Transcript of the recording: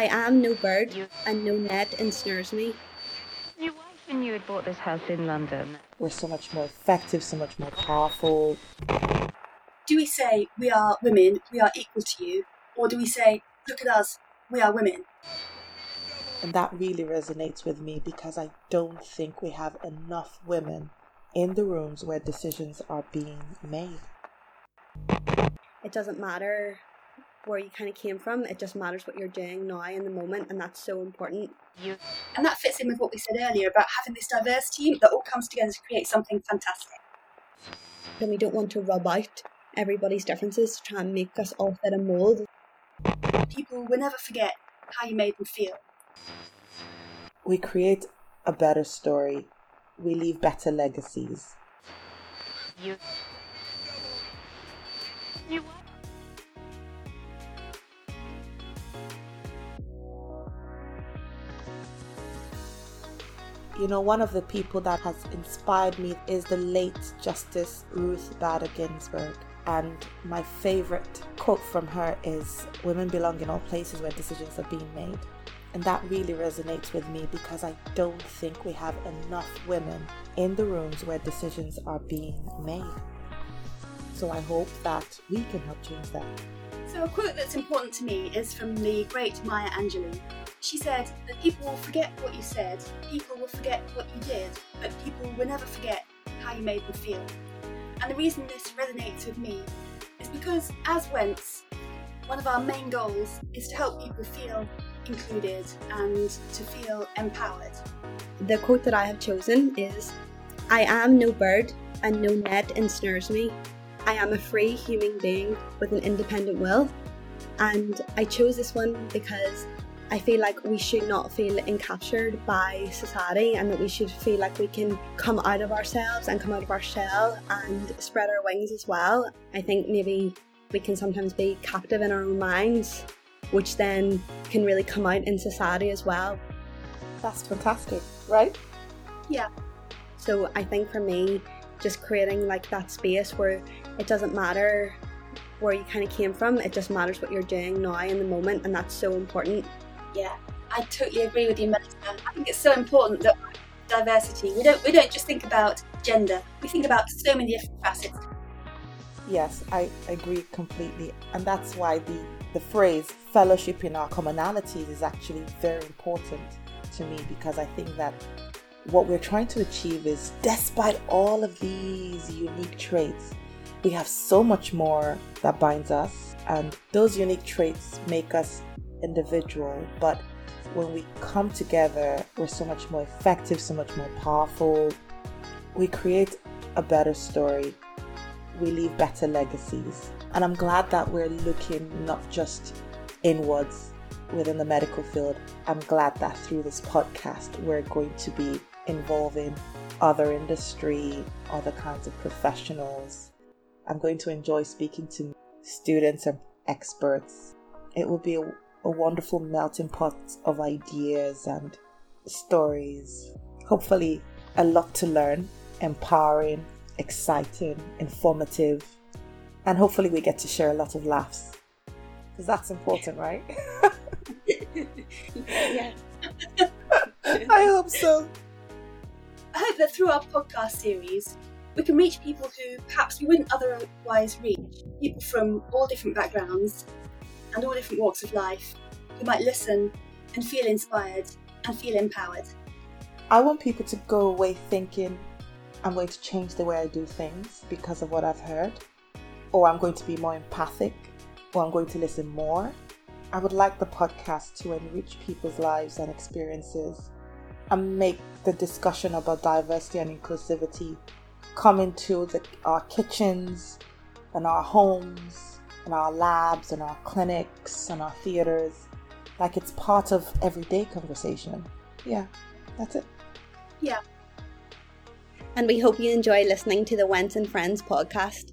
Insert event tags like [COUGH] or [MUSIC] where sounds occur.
I am no bird, and no net ensnares me. Your wife and you had bought this house in London. We're so much more effective, so much more powerful. Do we say we are women, we are equal to you, or do we say, look at us, we are women? And that really resonates with me because I don't think we have enough women in the rooms where decisions are being made. It doesn't matter where you kind of came from, it just matters what you're doing now in the moment, and that's so important. And that fits in with what we said earlier about having this diverse team that all comes together to create something fantastic. And we don't want to rub out everybody's differences to try and make us all fit a mould. People will never forget how you made them feel. We create a better story, we leave better legacies. you You You know, one of the people that has inspired me is the late Justice Ruth Bader Ginsburg. And my favorite quote from her is Women belong in all places where decisions are being made. And that really resonates with me because I don't think we have enough women in the rooms where decisions are being made. So I hope that we can help change that. So, a quote that's important to me is from the great Maya Angelou. She said that people will forget what you said, people forget what you did, but people will never forget how you made them feel. And the reason this resonates with me is because, as Wentz, one of our main goals is to help people feel included and to feel empowered. The quote that I have chosen is I am no bird, and no net ensnares me. I am a free human being with an independent will. And I chose this one because I feel like we should not feel encaptured by society and that we should feel like we can come out of ourselves and come out of our shell and spread our wings as well. I think maybe we can sometimes be captive in our own minds, which then can really come out in society as well. That's fantastic, right? Yeah, So I think for me, just creating like that space where it doesn't matter where you kind of came from, it just matters what you're doing now in the moment, and that's so important. Yeah, I totally agree with you, Melissa. I think it's so important that diversity. We don't we don't just think about gender. We think about so many different facets. Yes, I agree completely. And that's why the, the phrase fellowship in our commonalities is actually very important to me because I think that what we're trying to achieve is despite all of these unique traits, we have so much more that binds us, and those unique traits make us individual. But when we come together, we're so much more effective, so much more powerful. We create a better story we leave better legacies. And I'm glad that we're looking not just inwards within the medical field. I'm glad that through this podcast, we're going to be involving other industry, other kinds of professionals. I'm going to enjoy speaking to students and experts. It will be a, a wonderful melting pot of ideas and stories. Hopefully, a lot to learn, empowering, exciting, informative, and hopefully we get to share a lot of laughs. Because that's important, right? yeah. [LAUGHS] I hope so. I hope that through our podcast series, we can reach people who perhaps we wouldn't otherwise reach. People from all different backgrounds and all different walks of life who might listen and feel inspired and feel empowered. I want people to go away thinking, I'm going to change the way I do things because of what I've heard, or I'm going to be more empathic, or I'm going to listen more. I would like the podcast to enrich people's lives and experiences and make the discussion about diversity and inclusivity come into the, our kitchens and our homes and our labs and our clinics and our theaters like it's part of everyday conversation. Yeah, that's it. Yeah. And we hope you enjoy listening to the Wentz and Friends podcast.